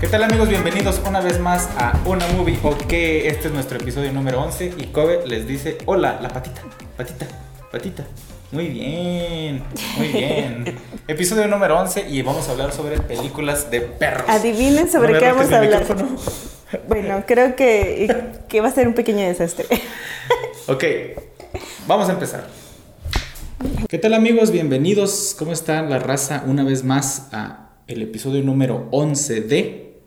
¿Qué tal amigos? Bienvenidos una vez más a Una Movie OK. Este es nuestro episodio número 11 y Kobe les dice, hola, la patita, patita, patita. Muy bien, muy bien. episodio número 11 y vamos a hablar sobre películas de perros. Adivinen sobre qué vamos a hablar. Bueno, creo que, que va a ser un pequeño desastre. ok, vamos a empezar. ¿Qué tal amigos? Bienvenidos. ¿Cómo está la raza? Una vez más a el episodio número 11 de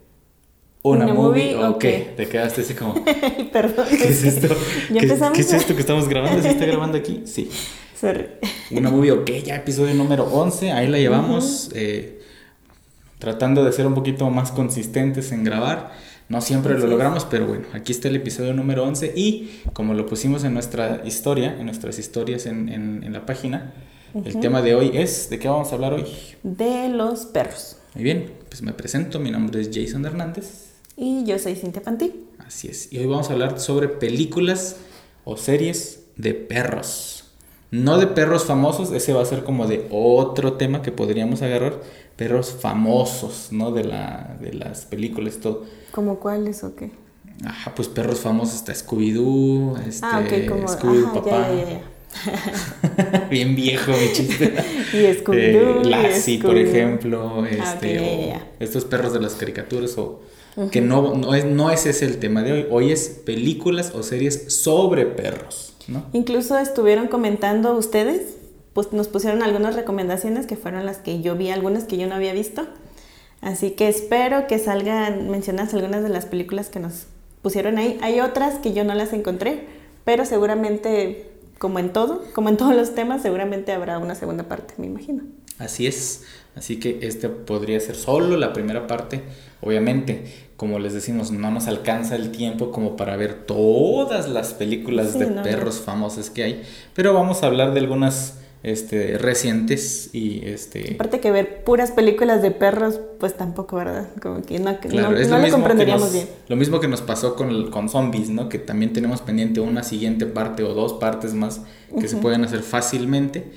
una, movie, ok. Te quedaste así como. Perdón. ¿Qué es esto? ¿Ya ¿Qué, empezamos? ¿Qué es esto que estamos grabando? ¿Sí está grabando aquí? Sí. Sorry. Una movie, ok, ya episodio número 11. Ahí la llevamos. eh, tratando de ser un poquito más consistentes en grabar. No siempre lo logramos, pero bueno, aquí está el episodio número 11. Y como lo pusimos en nuestra historia, en nuestras historias en, en, en la página, el tema de hoy es: ¿de qué vamos a hablar hoy? De los perros. Muy bien, pues me presento. Mi nombre es Jason Hernández. Y yo soy Cintia Panti. Así es. Y hoy vamos a hablar sobre películas o series de perros. No de perros famosos, ese va a ser como de otro tema que podríamos agarrar. Perros famosos, ¿no? De, la, de las películas, todo. ¿Como cuáles o qué? Ajá, pues perros famosos está Scooby-Doo, este, ah, ok, como. Scooby-Doo, Ajá, papá. ya, ya, ya. Bien viejo mi chiste. Y Scooby-Doo, Eh, Lassie, por ejemplo. Ah, Este, ok, ya, o ya, ya. estos perros de las caricaturas. O que no, no, es, no ese es el tema de hoy. Hoy es películas o series sobre perros. ¿no? Incluso estuvieron comentando ustedes, pues nos pusieron algunas recomendaciones que fueron las que yo vi, algunas que yo no había visto. Así que espero que salgan mencionadas algunas de las películas que nos pusieron ahí. Hay otras que yo no las encontré, pero seguramente, como en todo, como en todos los temas, seguramente habrá una segunda parte, me imagino. Así es. Así que este podría ser solo la primera parte. Obviamente, como les decimos, no nos alcanza el tiempo como para ver todas las películas Sí, de no, no. perros famosas que hay. Pero vamos a hablar de algunas este, recientes y este. Aparte que ver puras películas de perros, pues tampoco, ¿verdad? Como que no, Claro, no, es no lo, comprenderíamos nos, bien. lo mismo que nos pasó con, el- con zombies, ¿no? Que también tenemos pendiente una siguiente parte o dos partes más que se pueden hacer fácilmente,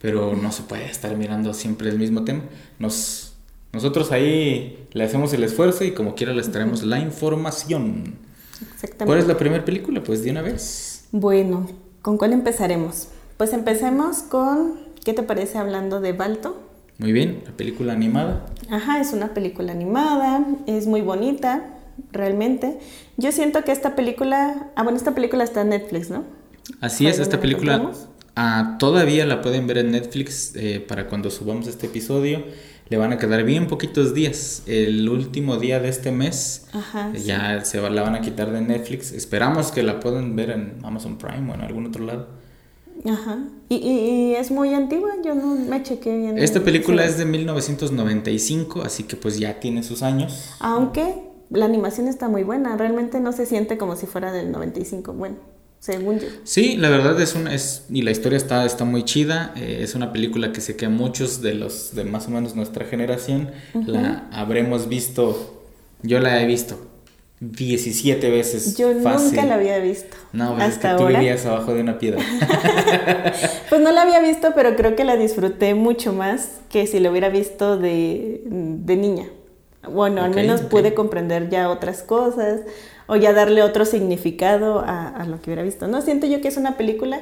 pero no se puede estar mirando siempre el mismo tema. Nos, nosotros ahí le hacemos el esfuerzo y como quiera les traemos la información. Exactamente. ¿Cuál es la primera película? Pues de una vez. Bueno, ¿con cuál empezaremos? Pues empecemos con, ¿qué te parece hablando de Balto? Muy bien, la película animada. Ajá, es una película animada, es muy bonita, realmente. Yo siento que esta película, ah, bueno, esta película está en Netflix, ¿no? Así ¿Fue es, esta película ah, todavía la pueden ver en Netflix eh, para cuando subamos este episodio. Le van a quedar bien poquitos días. El último día de este mes Ajá. eh, ya se va- la van a quitar de Netflix. Esperamos que la puedan ver en Amazon Prime o en algún otro lado. Ajá. Y, y- y es muy antigua, yo no me chequé bien. Esta película es de 1995, así que pues ya tiene sus años. Aunque la animación está muy buena, realmente no se siente como si fuera del 95, bueno, según yo. Sí, la verdad es una es y la historia está está muy chida. eh, es una película que sé que muchos de los de más o menos nuestra generación la habremos visto. Yo la he visto 17 veces. Yo fácil. nunca la había visto. No, pues es hasta que tú ahora. vivías abajo de una piedra. Pues no la había visto, pero creo que la disfruté mucho más que si la hubiera visto de, de niña. Bueno, al menos pude comprender ya otras cosas o ya darle otro significado a, a lo que hubiera visto. No, siento yo que es una película...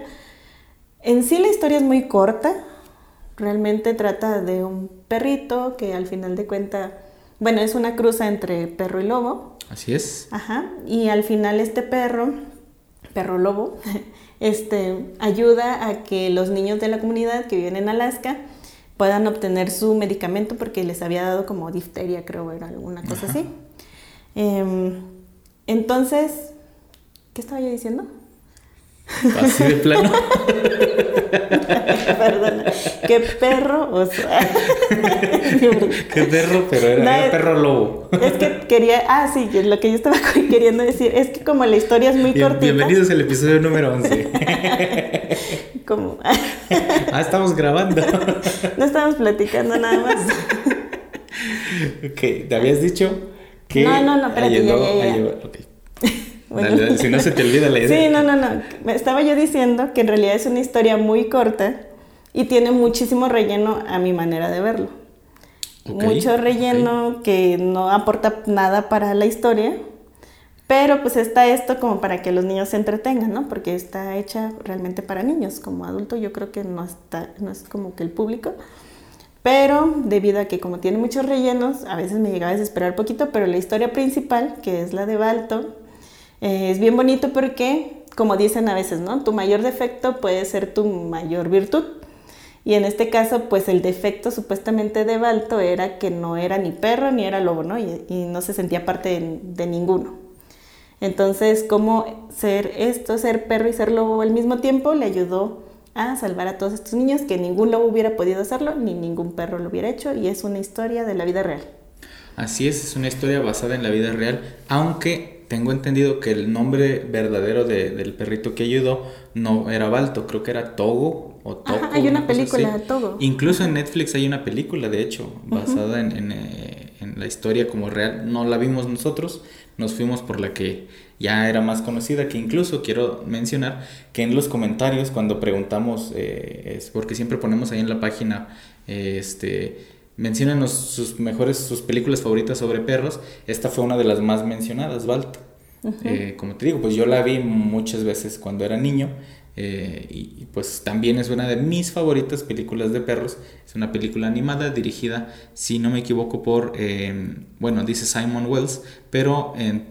En sí la historia es muy corta. Realmente trata de un perrito que al final de cuenta, bueno, es una cruza entre perro y lobo. Así es. Ajá, y al final este perro, perro lobo, este, ayuda a que los niños de la comunidad que viven en Alaska puedan obtener su medicamento porque les había dado como difteria, creo, era alguna cosa Ajá. así. Em, entonces, ¿qué estaba yo diciendo? Así de plano. Perdona, qué perro, o sea, Qué perro, pero era, No, era es- perro lobo. es que quería, ah, sí, lo que yo estaba queriendo decir es que como la historia es muy Bien- cortita, bienvenidos al episodio número 11. como ah, estamos grabando. no estamos platicando nada más. ok, ¿te habías dicho que... No, no, no, espérate, Ay, ya, no, ya, ya. ay, ok. Bueno. Dale, si no se te olvida la idea. Sí, no, no, no. Me Estaba yo diciendo que en realidad es una historia muy corta y tiene muchísimo relleno a mi manera de verlo. Mucho relleno que no aporta nada para la historia, pero pues está esto como para que los niños se entretengan, ¿no? Porque está hecha realmente para niños. Como adulto yo creo que no, está, no es como que el público. Pero debido a que como tiene muchos rellenos, a veces me llegaba a desesperar poquito, pero la historia principal, que es la de Balto, eh, es bien bonito porque, como dicen a veces, ¿no? Tu mayor defecto puede ser tu mayor virtud. Y en este caso, pues el defecto supuestamente de Balto era que no era ni perro ni era lobo, ¿no? Y, no se sentía parte de, ninguno. Entonces, cómo ser esto, ser perro y ser lobo al mismo tiempo, le ayudó a salvar a todos estos niños que ningún lobo hubiera podido hacerlo, ni ningún perro lo hubiera hecho, y es una historia de la vida real. Así es, es una historia basada en la vida real, aunque tengo entendido que el nombre verdadero del perrito que ayudó no era Balto, creo que era Togo o Togo. hay una película de Togo. Incluso en Netflix hay una película, de hecho, basada en, eh, en, la historia como real. No la vimos nosotros, nos fuimos por la que ya era más conocida, que incluso quiero mencionar que en los comentarios cuando preguntamos, eh, es porque siempre ponemos ahí en la página, eh, este Menciónenos sus mejores, sus películas favoritas sobre perros. Esta fue una de las más mencionadas, Balt. Eh, como te digo, pues yo la vi muchas veces cuando era niño. Eh, y, pues también es una de mis favoritas películas de perros. Es una película animada dirigida, si no me equivoco, por, eh, bueno, dice Simon Wells, pero en,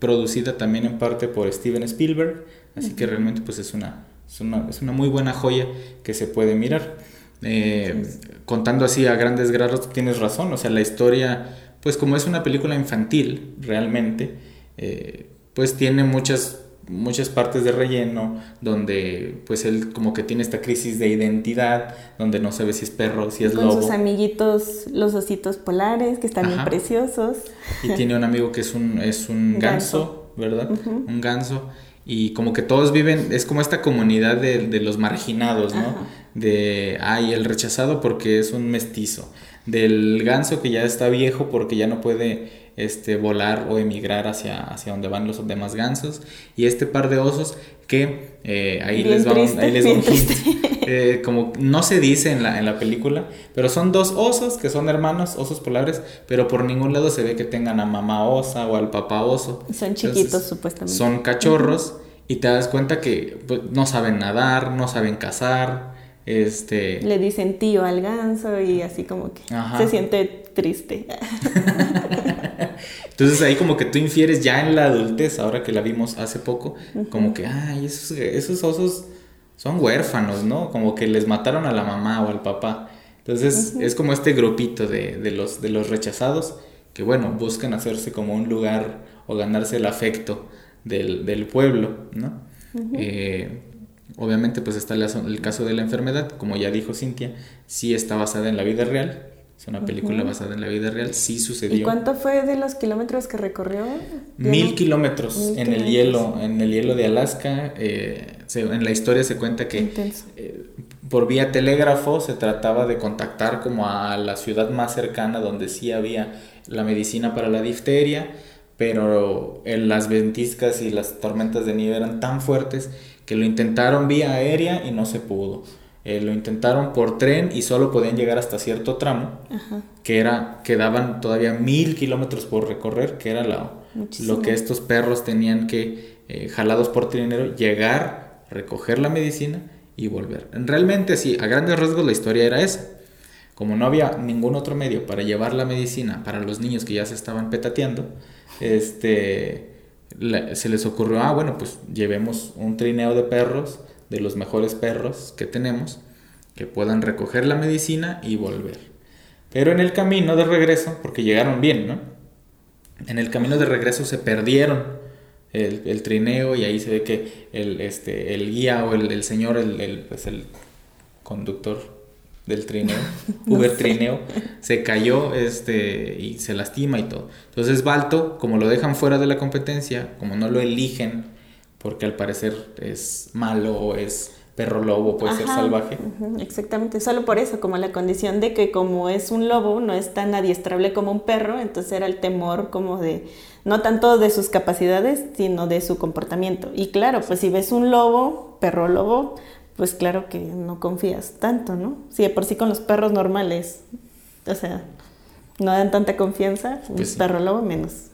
producida también en parte por Steven Spielberg. Así que realmente pues es una, es una, es una muy buena joya que se puede mirar. Eh, contando así a grandes grados, tienes razón, o sea, la historia, pues como es una película infantil, realmente, eh, pues tiene muchas muchas partes de relleno donde pues él como que tiene esta crisis de identidad donde no sabe si es perro si es Con lobo. sus amiguitos los ositos polares que están bien preciosos. Y tiene un amigo que es un es un ganso, verdad un ganso y como que todos viven, es como esta comunidad de, de los marginados, ¿no? De, ay, el rechazado porque es un mestizo, del ganso que ya está viejo porque ya no puede este, volar o emigrar hacia, hacia donde van los demás gansos, y este par de osos que eh, ahí, les va, ahí les un hint. Eh, como no se dice en la, en la película, pero son dos osos que son hermanos, osos polares, pero por ningún lado se ve que tengan a mamá osa o al papá oso. Son chiquitos supuestamente. Son cachorros y te das cuenta que pues, no saben nadar, no saben cazar. Este... Le dicen tío al ganso y así como que se siente triste. Entonces ahí como que tú infieres ya en la adultez, ahora que la vimos hace poco, como que, ay, esos, esos osos son huérfanos, ¿no? Como que les mataron a la mamá o al papá. Entonces es como este grupito de, de, los, de los rechazados que, bueno, buscan hacerse como un lugar o ganarse el afecto del, del pueblo, ¿no? Eh, obviamente pues está el, caso de la enfermedad, como ya dijo Cintia, sí está basada en la vida real, es una película basada en la vida real, sí sucedió. ¿Y cuánto fue de los kilómetros que recorrió? Mil kilómetros en el hielo, en el hielo de Alaska. Eh, en la historia se cuenta que eh, por vía telégrafo se trataba de contactar como a la ciudad más cercana donde sí había la medicina para la difteria, pero las ventiscas y las tormentas de nieve eran tan fuertes que lo intentaron vía aérea y no se pudo. Eh, lo intentaron por tren y solo podían llegar hasta cierto tramo, que era, quedaban todavía mil kilómetros por recorrer, que era lo que estos perros tenían que, eh, jalados por trinero, llegar, recoger la medicina y volver. Realmente sí, a grandes rasgos la historia era esa. Como no había ningún otro medio para llevar la medicina para los niños que ya se estaban petateando, este, se les ocurrió, ah, bueno, pues llevemos un trineo de perros de los mejores perros que tenemos que puedan recoger la medicina y volver. Pero en el camino de regreso, porque llegaron bien, ¿no? En el camino de regreso se perdieron el, trineo y ahí se ve que el, este, el guía o el, señor, el, pues el conductor del trineo, Uber trineo, se cayó este, y se lastima y todo. Entonces Balto, como lo dejan fuera de la competencia, como no lo eligen porque al parecer es malo o es perro lobo, puede ser salvaje. exactamente, solo por eso, como la condición de que como es un lobo, no es tan adiestrable como un perro, entonces era el temor como de, no tanto de sus capacidades, sino de su comportamiento. Y claro, pues si ves un lobo, perro lobo, pues claro que no confías tanto, ¿no? Si de por sí con los perros normales, o sea, no dan tanta confianza, un Pues sí. perro lobo menos.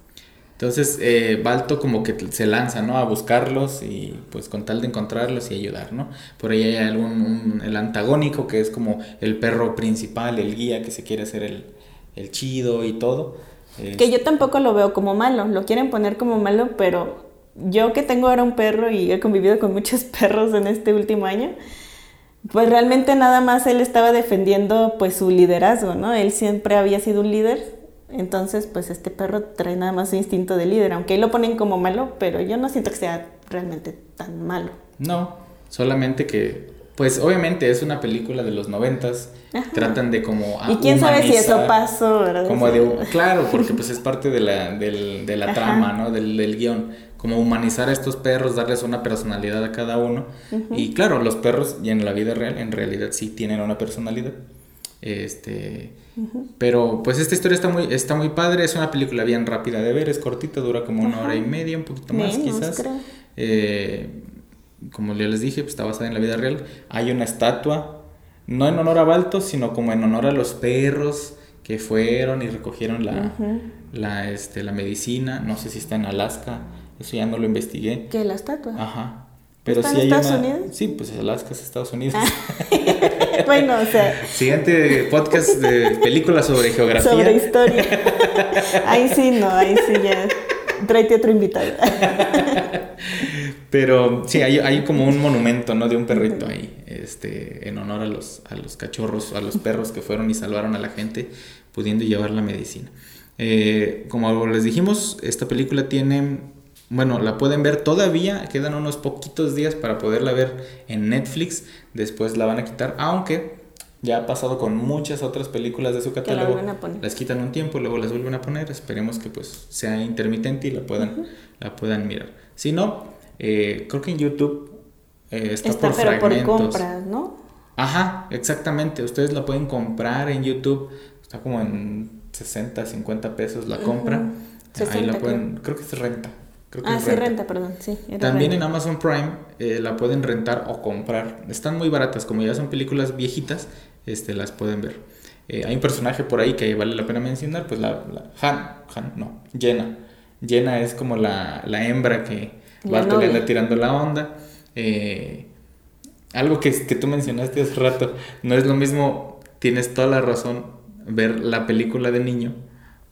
Entonces, eh, Balto como que se lanza, ¿no? A buscarlos y pues con tal de encontrarlos y ayudar, ¿no? Por ahí hay algún, un- el antagónico que es como el perro principal, el guía que se quiere hacer el, el chido y todo. Que yo tampoco lo veo como malo, lo quieren poner como malo, pero yo que tengo ahora un perro y he convivido con muchos perros en este último año, pues realmente nada más él estaba defendiendo pues su liderazgo, ¿no? Él siempre había sido un líder, entonces pues este perro trae nada más su instinto de líder, aunque ahí lo ponen como malo, pero yo no siento que sea realmente tan malo. No, solamente que, pues obviamente es una película de los noventas, Ajá. tratan de como... a y quién sabe si eso pasó, ¿verdad? Como de, claro, porque pues es parte de la, del- de la Ajá. trama, ¿no? Del, del guion. Como humanizar a estos perros, darles una personalidad a cada uno. Y claro, los perros, y en la vida real, en realidad sí tienen una personalidad. Este. Pero pues esta historia está muy, está muy padre, es una película bien rápida de ver, es cortita, dura como una hora y media, un poquito más Menos, quizás. creo. Eh, como ya les dije, pues está basada en la vida real. Hay una estatua, no en honor a Balto, sino como en honor a los perros que fueron y recogieron la, la, este, la medicina. No sé si está en Alaska, eso ya no lo investigué. Que la estatua. Ajá. Pero ¿Está sí en hay Estados una... Unidos? Sí, pues Alaska es Estados Unidos. bueno, o sea, Siguiente podcast de películas sobre geografía. sobre historia. Ahí sí, no, ahí sí ya. Tráete otro invitado. Pero sí, hay, hay como un monumento, ¿no? De un perrito ahí, este, en honor a los, a los cachorros, a los perros que fueron y salvaron a la gente, pudiendo llevar la medicina. Eh, como les dijimos, esta película tiene, bueno, la pueden ver todavía, quedan unos poquitos días para poderla ver en Netflix, después la van a quitar, aunque ya ha pasado con muchas otras películas de su catálogo. vuelven a poner. Las quitan un tiempo, luego las vuelven a poner, esperemos que pues sea intermitente y la puedan, la puedan mirar. Si no, eh, creo que en YouTube eh, está, Está, por pero por fragmentos. compras, ¿no? Ajá, exactamente. Ustedes la pueden comprar en YouTube. Está como en 60, 50 pesos la compra. Ujú. Ahí 60 la pueden, creo que es renta. Creo que Ah, sí, renta, perdón, sí. era También en. Amazon Prime eh, la pueden rentar o comprar. Están muy baratas, como ya son películas viejitas, este, las pueden ver. Eh, hay un personaje por ahí que vale la pena mencionar, pues la, la Han, Han, no, Jenna. Jenna es como la, la hembra que La Barto le novia. anda tirando la onda. Eh, algo que, que tú mencionaste hace rato, no es lo mismo, tienes toda la razón, ver la película de niño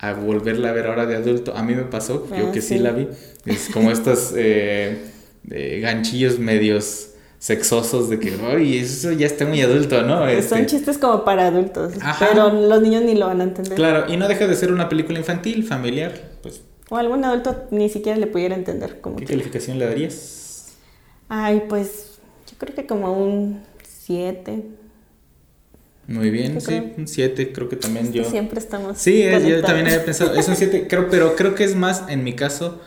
a volverla a ver ahora de adulto. A mí me pasó, yo Ah, que sí. sí. la vi, es como estos eh, eh, ganchillos medios sexosos de que, ay, eso ya está muy adulto, ¿no? Son Este, chistes como para adultos, Ajá. pero los niños ni lo van a entender. claro, y no deja de ser una película infantil, familiar, pues, O algún adulto ni siquiera le pudiera entender como ¿qué calificación le darías? Ay, pues yo creo que como un 7. Muy bien, ¿Qué sí, creo? un 7, creo que también yo... Siempre estamos. Sí, es- yo conectados. también había pensado, es un 7, creo, pero creo que es más en mi caso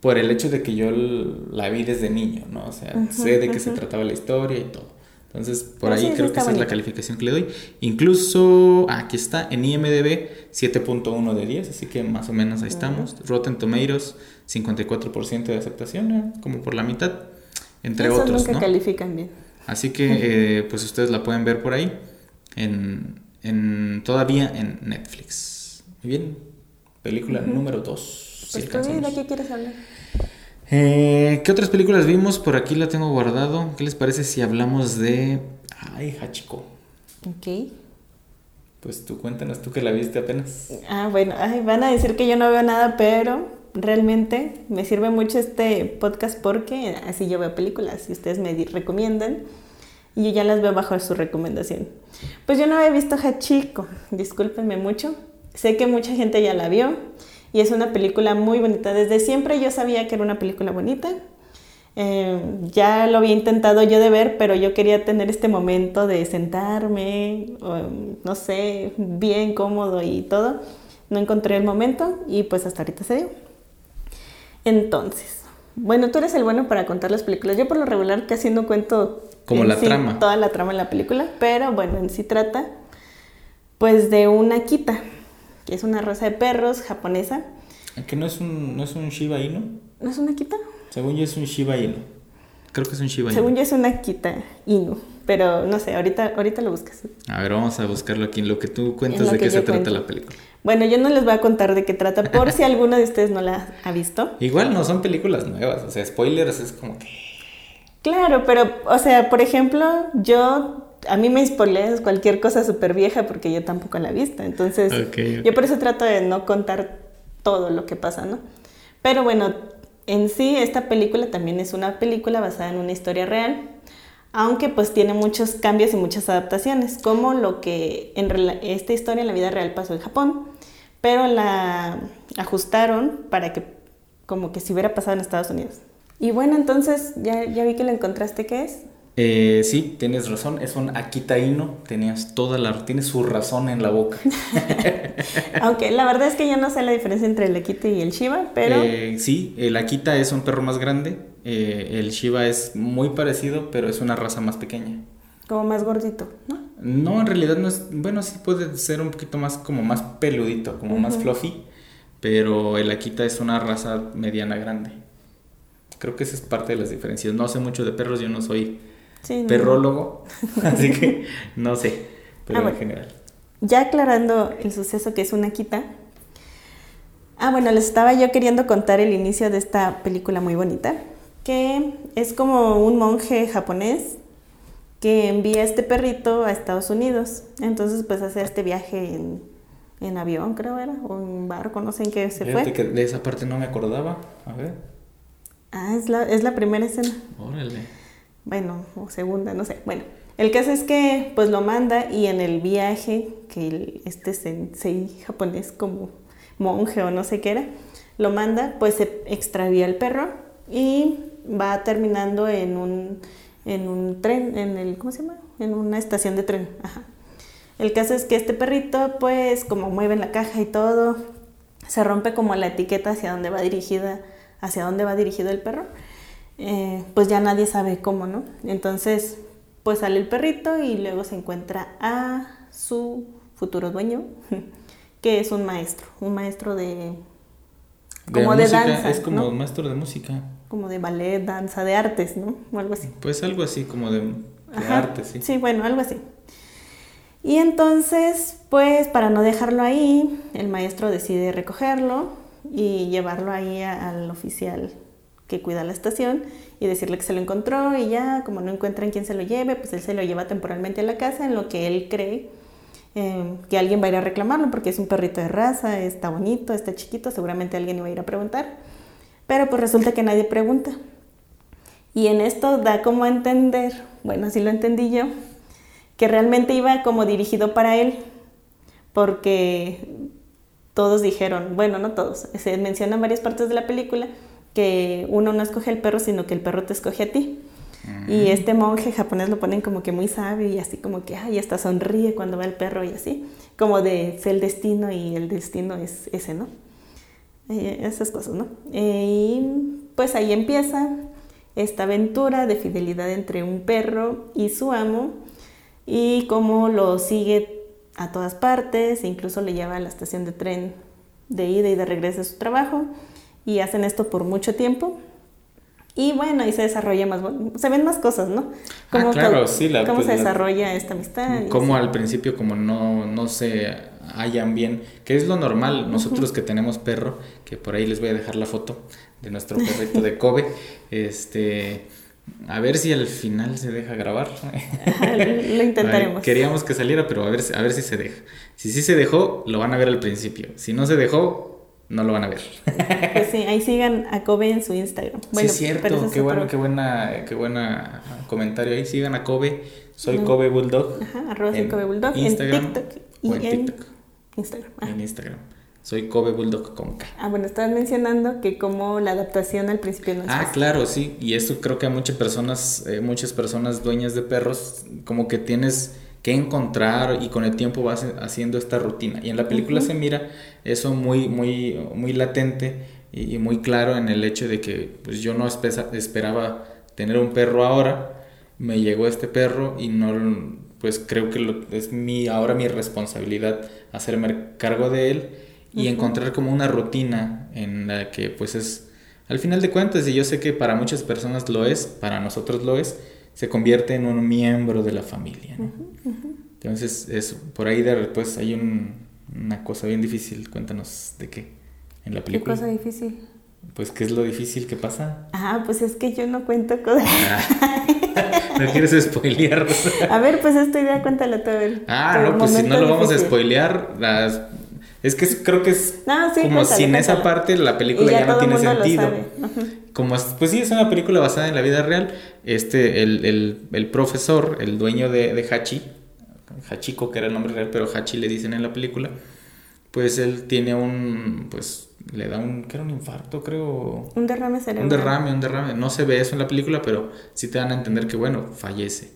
por el hecho de que yo la vi desde niño, ¿no? O sea, Ujú, sé de qué se ujú. trataba la historia y todo. Entonces, por Ah, ahí sí, creo que esa es la calificación que le doy. Incluso, ah, aquí está, en IMDB 7.1 de 10, así que más o menos ahí estamos. Rotten Tomatoes 54% de aceptación, ¿eh? como por la mitad, entre Esos otros, nunca ¿no? califican bien. Así que, eh, pues ustedes la pueden ver por ahí, en, en- todavía en Netflix. Muy bien, película número 2. Pues ¿de qué quieres hablar? Eh, ¿Qué otras películas vimos? Por aquí la tengo guardado. ¿Qué les parece si hablamos de... Ay, Hachiko. Ok. Pues tú cuéntanos, tú que la viste apenas. Ah, bueno, ay, van a decir que yo no veo nada, pero realmente me sirve mucho este podcast porque así yo veo películas y ustedes me recomiendan y yo ya las veo bajo su recomendación. Pues yo no había visto Hachiko, discúlpenme mucho. Sé que mucha gente ya la vio y es una película muy bonita. Desde siempre yo sabía que era una película bonita. Eh, ya lo había intentado yo de ver, pero yo quería tener este momento de sentarme, no sé, bien cómodo y todo. No encontré el momento y pues hasta ahorita se dio. Entonces, bueno, tú eres el bueno para contar las películas. Yo por lo regular casi no cuento Como en la sí trama. toda la trama en la película, pero bueno, en sí trata pues de una Akita, que es una raza de perros japonesa. Que no es un, no es un Shiba Inu. ¿No es una Akita? Según yo es un Shiba Inu. Creo que es un Shiba Inu. Según yo es una Akita Inu, pero no sé, ahorita, ahorita lo buscas. A ver, vamos a buscarlo aquí en lo que tú cuentas de qué se trata la película. Bueno, yo no les voy a contar de qué trata, por si alguno de ustedes no la ha visto. Igual no son películas nuevas, o sea, spoilers es como que... Claro, pero, o sea, por ejemplo, yo, a mí me spoileas cualquier cosa súper vieja porque yo tampoco la he visto. Entonces, yo por eso trato de no contar todo lo que pasa, ¿no? Pero bueno, en sí, esta película también es una película basada en una historia real, aunque pues tiene muchos cambios y muchas adaptaciones, como lo que en esta historia en la vida real pasó en Japón, pero la ajustaron para que como que si hubiera pasado en Estados Unidos. Y bueno, entonces ya, ya vi que lo encontraste, ¿qué es? Eh, sí, tienes razón, es un Akita Inu, tenías toda la... tienes su razón en la boca. Aunque la verdad es que yo no sé la diferencia entre el Akita y el Shiba, pero Eh, sí, el Akita es un perro más grande, eh, el Shiba es muy parecido, pero es una raza más pequeña. como más gordito, ¿no? No, en realidad no es, bueno, sí puede ser un poquito más como más peludito, como más fluffy, pero el Akita es una raza mediana grande. Creo que esa es parte de las diferencias. No sé mucho de perros, yo no soy Sí, no. perrólogo, así que no sé, pero Ah, en general. Ya aclarando el suceso que es una Akita. Ah, bueno, les estaba yo queriendo contar el inicio de esta película muy bonita, que es como un monje japonés que envía a este perrito a Estados Unidos. Entonces, pues hace este viaje en, en avión, creo era, o en barco, no sé en qué se Fíjate fue. que de esa parte no me acordaba. A ver, Ah, es la, es la primera escena. órale. bueno, o segunda, no sé. Bueno, el caso es que pues lo manda y en el viaje que el- este sensei japonés como monje o no sé qué era, lo manda, pues se extravía el perro y va terminando en un, en un tren, en el, ¿cómo se llama? En una estación de tren. Ajá. El caso es que este perrito, pues como mueve la caja y todo, se rompe como la etiqueta hacia dónde va dirigida, hacia dónde va dirigido el perro. Eh, pues ya nadie sabe cómo, ¿no? Entonces, pues sale el perrito y luego se encuentra a su futuro dueño, que es un maestro, un maestro de como de, música, danza, es como ¿no? maestro de música. Como de ballet, danza, de artes, ¿no? O algo así. Pues algo así como de, de arte, sí. Sí, bueno, algo así. Y entonces, pues para no dejarlo ahí, el maestro decide recogerlo y llevarlo ahí a- al oficial que cuida la estación y decirle que se lo encontró y ya, como no encuentran quién se lo lleve, pues él se lo lleva temporalmente a la casa en lo que él cree eh, que alguien va a ir a reclamarlo porque es un perrito de raza, está bonito, está chiquito, seguramente alguien iba a ir a preguntar. Pero pues resulta que nadie pregunta. Y en esto da como a entender, bueno, así lo entendí yo, que realmente iba como dirigido para él, porque todos dijeron, bueno, no todos, se menciona en varias partes de la película que uno no escoge al perro, sino que el perro te escoge a ti. Y este monje japonés lo ponen como que muy sabio y así como que, ay, hasta sonríe cuando ve al perro y así, como de es el destino y el destino es ese, ¿no? Eh, esas cosas, ¿no? Eh, y pues ahí empieza esta aventura de fidelidad entre un perro y su amo y cómo lo sigue a todas partes, incluso le lleva a la estación de tren de ida y de regreso a su trabajo y hacen esto por mucho tiempo. Y bueno, ahí se desarrolla más, se ven más cosas, ¿no? Ah, claro, sí, la- cómo pues, se la- desarrolla esta amistad. Como al principio como no, no se hallan bien, que es lo normal, nosotros que tenemos perro, que por ahí les voy a dejar la foto de nuestro perrito de Kobe, este, a ver si al final se deja grabar. Lo intentaremos. Queríamos que saliera, pero a ver, si- a ver si se deja. Si sí se dejó, lo van a ver al principio. Si no se dejó, no lo van a ver. Pues sí, ahí sigan a Kobe en su Instagram. sí, es cierto, qué bueno, qué buena, qué buena comentario ahí. Sigan a Kobe, soy. Kobe Bulldog. Ajá, arroba soy Kobe Bulldog Instagram en TikTok y o en, TikTok. Instagram. Ajá. En Instagram. Soy Kobe Bulldog con K. Ah, bueno, estabas mencionando que como la adaptación al principio no es Ah, fácil. claro, sí. Y esto creo que a muchas personas, eh, muchas personas dueñas de perros, como que tienes que encontrar y con el tiempo vas haciendo esta rutina. Y en la película se mira eso muy, muy, muy latente y, y muy claro en el hecho de que pues, yo no espe- esperaba tener un perro ahora. Me llegó este perro y no, pues creo que lo- es mi, ahora mi responsabilidad hacerme cargo de él y encontrar como una rutina en la que pues es al final de cuentas, y yo sé que para muchas personas lo es, para nosotros lo es, se convierte en un miembro de la familia. Entonces, es, por ahí después hay una cosa bien difícil. Cuéntanos de qué en la película. ¿Qué cosa difícil? Pues, ¿qué es lo difícil que pasa? Ah, pues es que yo no cuento cosas. Ah, no quieres spoilear. a ver, pues esta idea cuéntala todo. Ah, no, pues si no lo vamos a spoilear, las... es que creo que es como sin esa parte la película ya, no tiene sentido. Como pues sí, es una película basada en la vida real. Este, el, el, profesor, el dueño de, de Hachi, Hachiko, que era el nombre real, pero Hachi le dicen en la película, pues él tiene un, pues le da un, ¿qué era un infarto, creo? Un derrame cerebral. Un derrame, un derrame. No se ve eso en la película, pero sí te dan a entender que, bueno, fallece.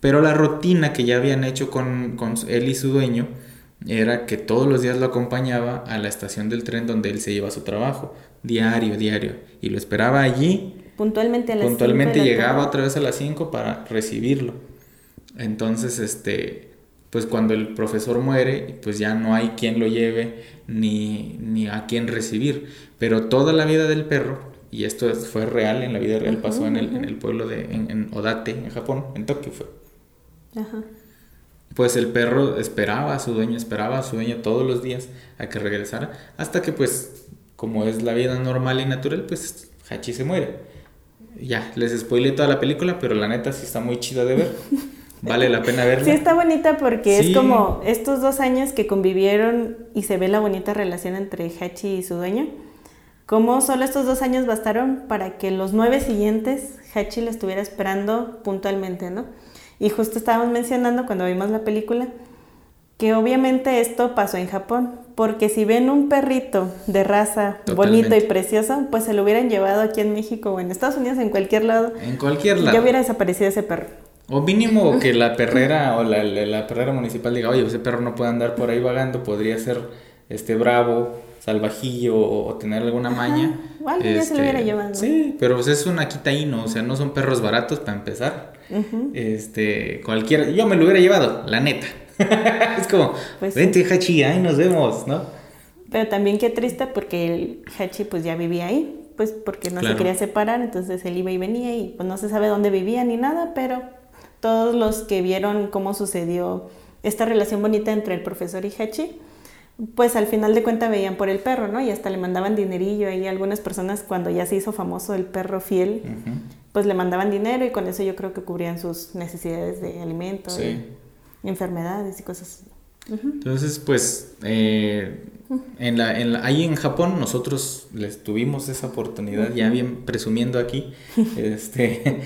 Pero la rutina que ya habían hecho con, con él y su dueño era que todos los días lo acompañaba a la estación del tren donde él se iba a su trabajo, diario, diario, y lo esperaba allí. Puntualmente a las Puntualmente llegaba otra vez a las 5 para recibirlo. Entonces, este, pues cuando el profesor muere, pues ya no hay quien lo lleve ni, ni a quien recibir. Pero toda la vida del perro, y esto fue real, en la vida real pasó en, el, en el pueblo de en, Odate, en Japón, en Tokio fue. Pues el perro esperaba a su dueño, esperaba a su dueño todos los días a que regresara, hasta que pues, como es la vida normal y natural, pues Hachi se muere. Ya, les spoilé toda la película, pero la neta sí está muy chida de ver. Vale la pena verla. Sí, está bonita porque es como estos dos años que convivieron y se ve la bonita relación entre Hachi y su dueño. Como solo estos dos años bastaron para que los nueve siguientes Hachi le estuviera esperando puntualmente, ¿no? Y justo estábamos mencionando cuando vimos la película que obviamente esto pasó en Japón, porque si ven un perrito de raza bonito y precioso, pues se lo hubieran llevado aquí en México o en Estados Unidos, en cualquier lado. En cualquier lado. Ya hubiera desaparecido ese perro. O mínimo que la perrera o la, la, perrera municipal diga, oye, ese perro no puede andar por ahí vagando, podría ser este bravo, salvajillo o, tener alguna maña. Igual ya se lo hubiera este, llevado. Sí, pero pues es una quitaíno, o sea, no son perros baratos para empezar. Este, cualquiera, yo me lo hubiera llevado, la neta. es como, pues vente Hachi, ahí nos vemos, ¿no? Pero también qué triste porque el Hachi pues ya vivía ahí, pues porque no se quería separar, entonces él iba y venía y pues no se sabe dónde vivía ni nada, pero todos los que vieron cómo sucedió esta relación bonita entre el profesor y Hachi, pues al final de cuentas veían por el perro, ¿no? Y hasta le mandaban dinerillo. Y algunas personas cuando ya se hizo famoso el perro fiel, pues le mandaban dinero y con eso yo creo que cubrían sus necesidades de alimentos, enfermedades y cosas así. Entonces, pues, eh, en la, en ahí en Japón nosotros les tuvimos esa oportunidad, ya bien presumiendo aquí, este,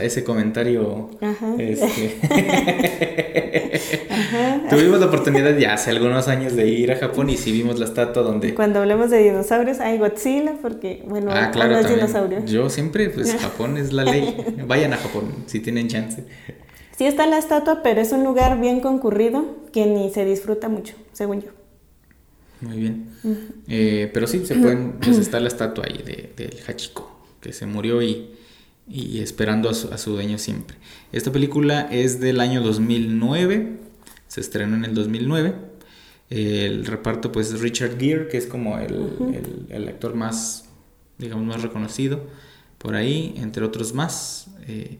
ese comentario, este, tuvimos la oportunidad ya hace algunos años de ir a Japón y sí vimos la estatua donde... Cuando hablamos de dinosaurios hay Godzilla, porque, bueno, ah, claro, dinosaurios. Yo siempre, pues Japón es la ley, vayan a Japón si tienen chance. Sí está la estatua, pero es un lugar bien concurrido que ni se disfruta mucho, según yo. Muy bien. Eh, pero sí, se pueden, pues está la estatua ahí del de, Hachiko, que se murió y, y esperando a su, a su, dueño siempre. Esta película es del año 2009, se estrenó en el 2009. El reparto pues es Richard Gere, que es como el, el, actor más, digamos, más reconocido por ahí, entre otros más. Eh,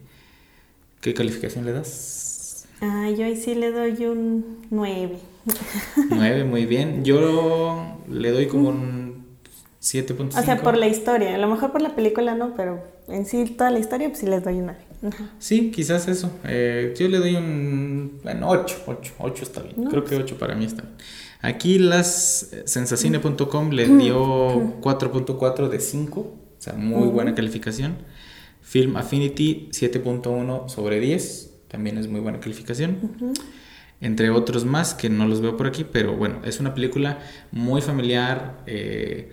¿Qué calificación le das? Ah, yo ahí sí le doy un 9. 9, muy bien. Yo le doy como un 7.5. O sea, por la historia. A lo mejor por la película no, pero en sí toda la historia pues sí les doy un 9. Sí, quizás eso. Eh, yo le doy un bueno, 8, 8, 8 está bien. Creo que 8 para mí está bien. Aquí las eh, sensacine.com le dio 4.4 de 5, o sea, muy buena calificación. Film Affinity 7.1 sobre 10, también es muy buena calificación. Entre otros más que no los veo por aquí, pero bueno, es una película muy familiar. Eh,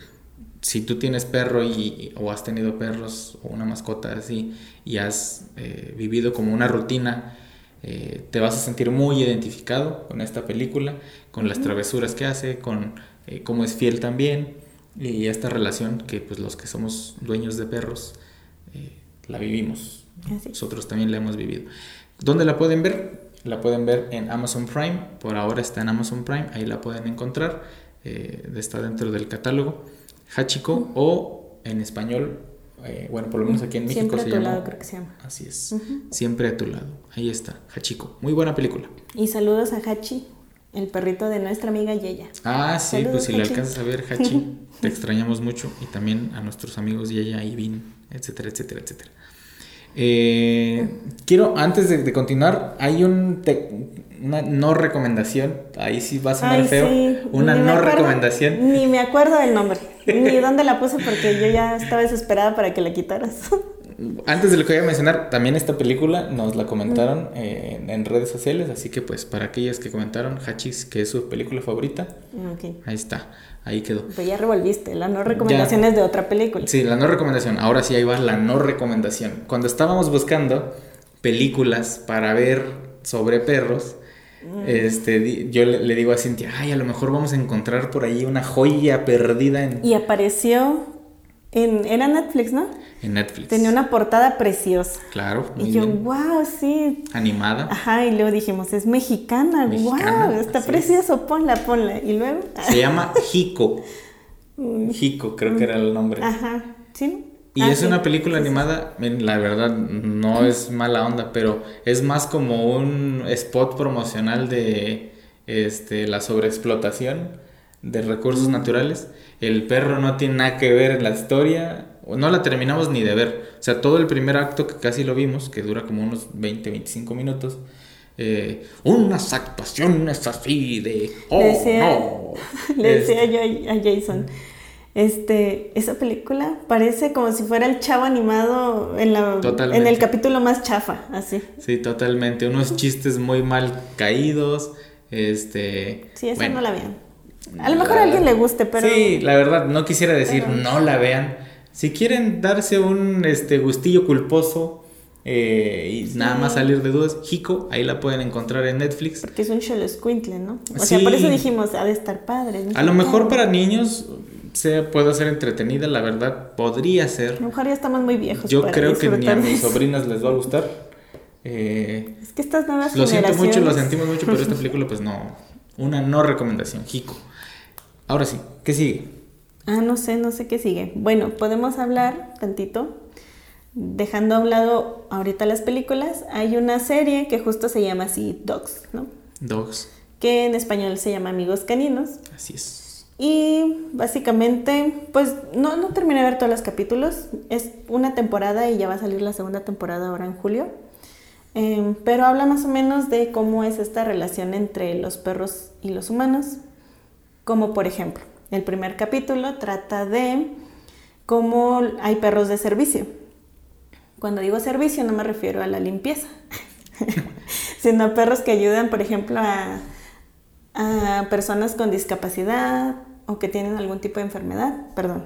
si tú tienes perro y, o has tenido perros o una mascota así y has eh, vivido como una rutina, eh, te vas a sentir muy identificado con esta película, con las travesuras que hace, con cómo es fiel también y esta relación que pues los que somos dueños de perros la vivimos. Nosotros también la hemos vivido. ¿Dónde la pueden ver? La pueden ver en Amazon Prime. Por ahora está en Amazon Prime. Ahí la pueden encontrar. Eh, está dentro del catálogo. Hachiko o en español, eh, bueno, por lo menos aquí en México Siempre a se tu llama. lado, creo que se llama. Así es. Siempre a tu lado. Ahí está, Hachiko. Muy buena película. Y saludos a Hachi, el perrito de nuestra amiga Yeya. Ah, sí, Saludos, pues si le Hachi. alcanzas a ver, Hachi, te extrañamos mucho. Y también a nuestros amigos Yaya y Vin, etcétera, etcétera, etcétera. Eh, quiero, antes de, de continuar, hay un te- una no recomendación. Ahí sí va a sonar Ay, feo. sí, Una no acuerdo- recomendación. Ni me acuerdo del nombre, ni dónde la puse porque yo ya estaba desesperada para que la quitaras. Antes de lo que voy a mencionar, también esta película nos la comentaron eh, en, redes sociales. Así que, pues, para aquellas que comentaron, Hachis, que es su película favorita, ok, ahí está. Ahí quedó. pues ya revolviste, la no recomendación es de otra película. Sí, la no recomendación. Ahora sí, ahí va la no recomendación. Cuando estábamos buscando películas para ver sobre perros, este, di- yo le, le digo a Cintia, ay, a lo mejor vamos a encontrar por ahí una joya perdida en, Y apareció en, era Netflix, ¿no? en Netflix. Tenía una portada preciosa. Claro, Y yo, bien. wow, sí. Animada. Ajá, y luego dijimos, es mexicana, Mexicana, wow, está precioso, ponla, ponla. Y luego, Se llama Hiko. Hiko, creo que era el nombre. ajá, ¿sí? Y Ah, es sí. una película animada, la verdad no es mala onda, pero es más como un spot promocional de este, la sobreexplotación de recursos naturales. El perro no tiene nada que ver en la historia, no la terminamos ni de ver. O sea, todo el primer acto que casi lo vimos, que dura como unos 20, 25 minutos, eh, unas actuaciones así de... Oh, Le decía- no. Le decía yo a Jason, este, esa película parece como si fuera el chavo animado en, la, en el capítulo más chafa, así. Sí, totalmente. Unos chistes muy mal caídos. Este. Sí, esa bueno, no la vean. A lo mejor a alguien le guste, pero... Sí, la verdad, no quisiera decir Pero- no la vean. Si quieren darse un este gustillo culposo eh, y nada más salir de dudas, Hiko, ahí la pueden encontrar en Netflix. Porque es un show squinkle, ¿no? O sea, Sí. por eso dijimos, ha de estar padre. A lo mejor para niños se puede ser entretenida, la verdad, podría A ser. lo mejor ya estamos muy viejos Yo para creo que ni a mis sobrinas les va a gustar. Eh, Es que estas nuevas Lo siento mucho, lo sentimos mucho, pero esta película, pues no. Una no recomendación, Hiko. Ahora sí, ¿qué sigue? Ah, no sé, no sé qué sigue. Bueno, podemos hablar tantito. Dejando a un lado ahorita las películas, hay una serie que justo se llama así Dogs, ¿no? Dogs. Que en español se llama Amigos Caninos. Así es. Y básicamente, pues no, no terminé de ver todos los capítulos. Es una temporada y ya va a salir la segunda temporada ahora en julio. Em, pero habla más o menos de cómo es esta relación entre los perros y los humanos. Como por ejemplo, el primer capítulo trata de cómo hay perros de servicio. Cuando digo servicio no me refiero a la limpieza, sino a perros que ayudan, por ejemplo, a, a personas con discapacidad o que tienen algún tipo de enfermedad. Perdón.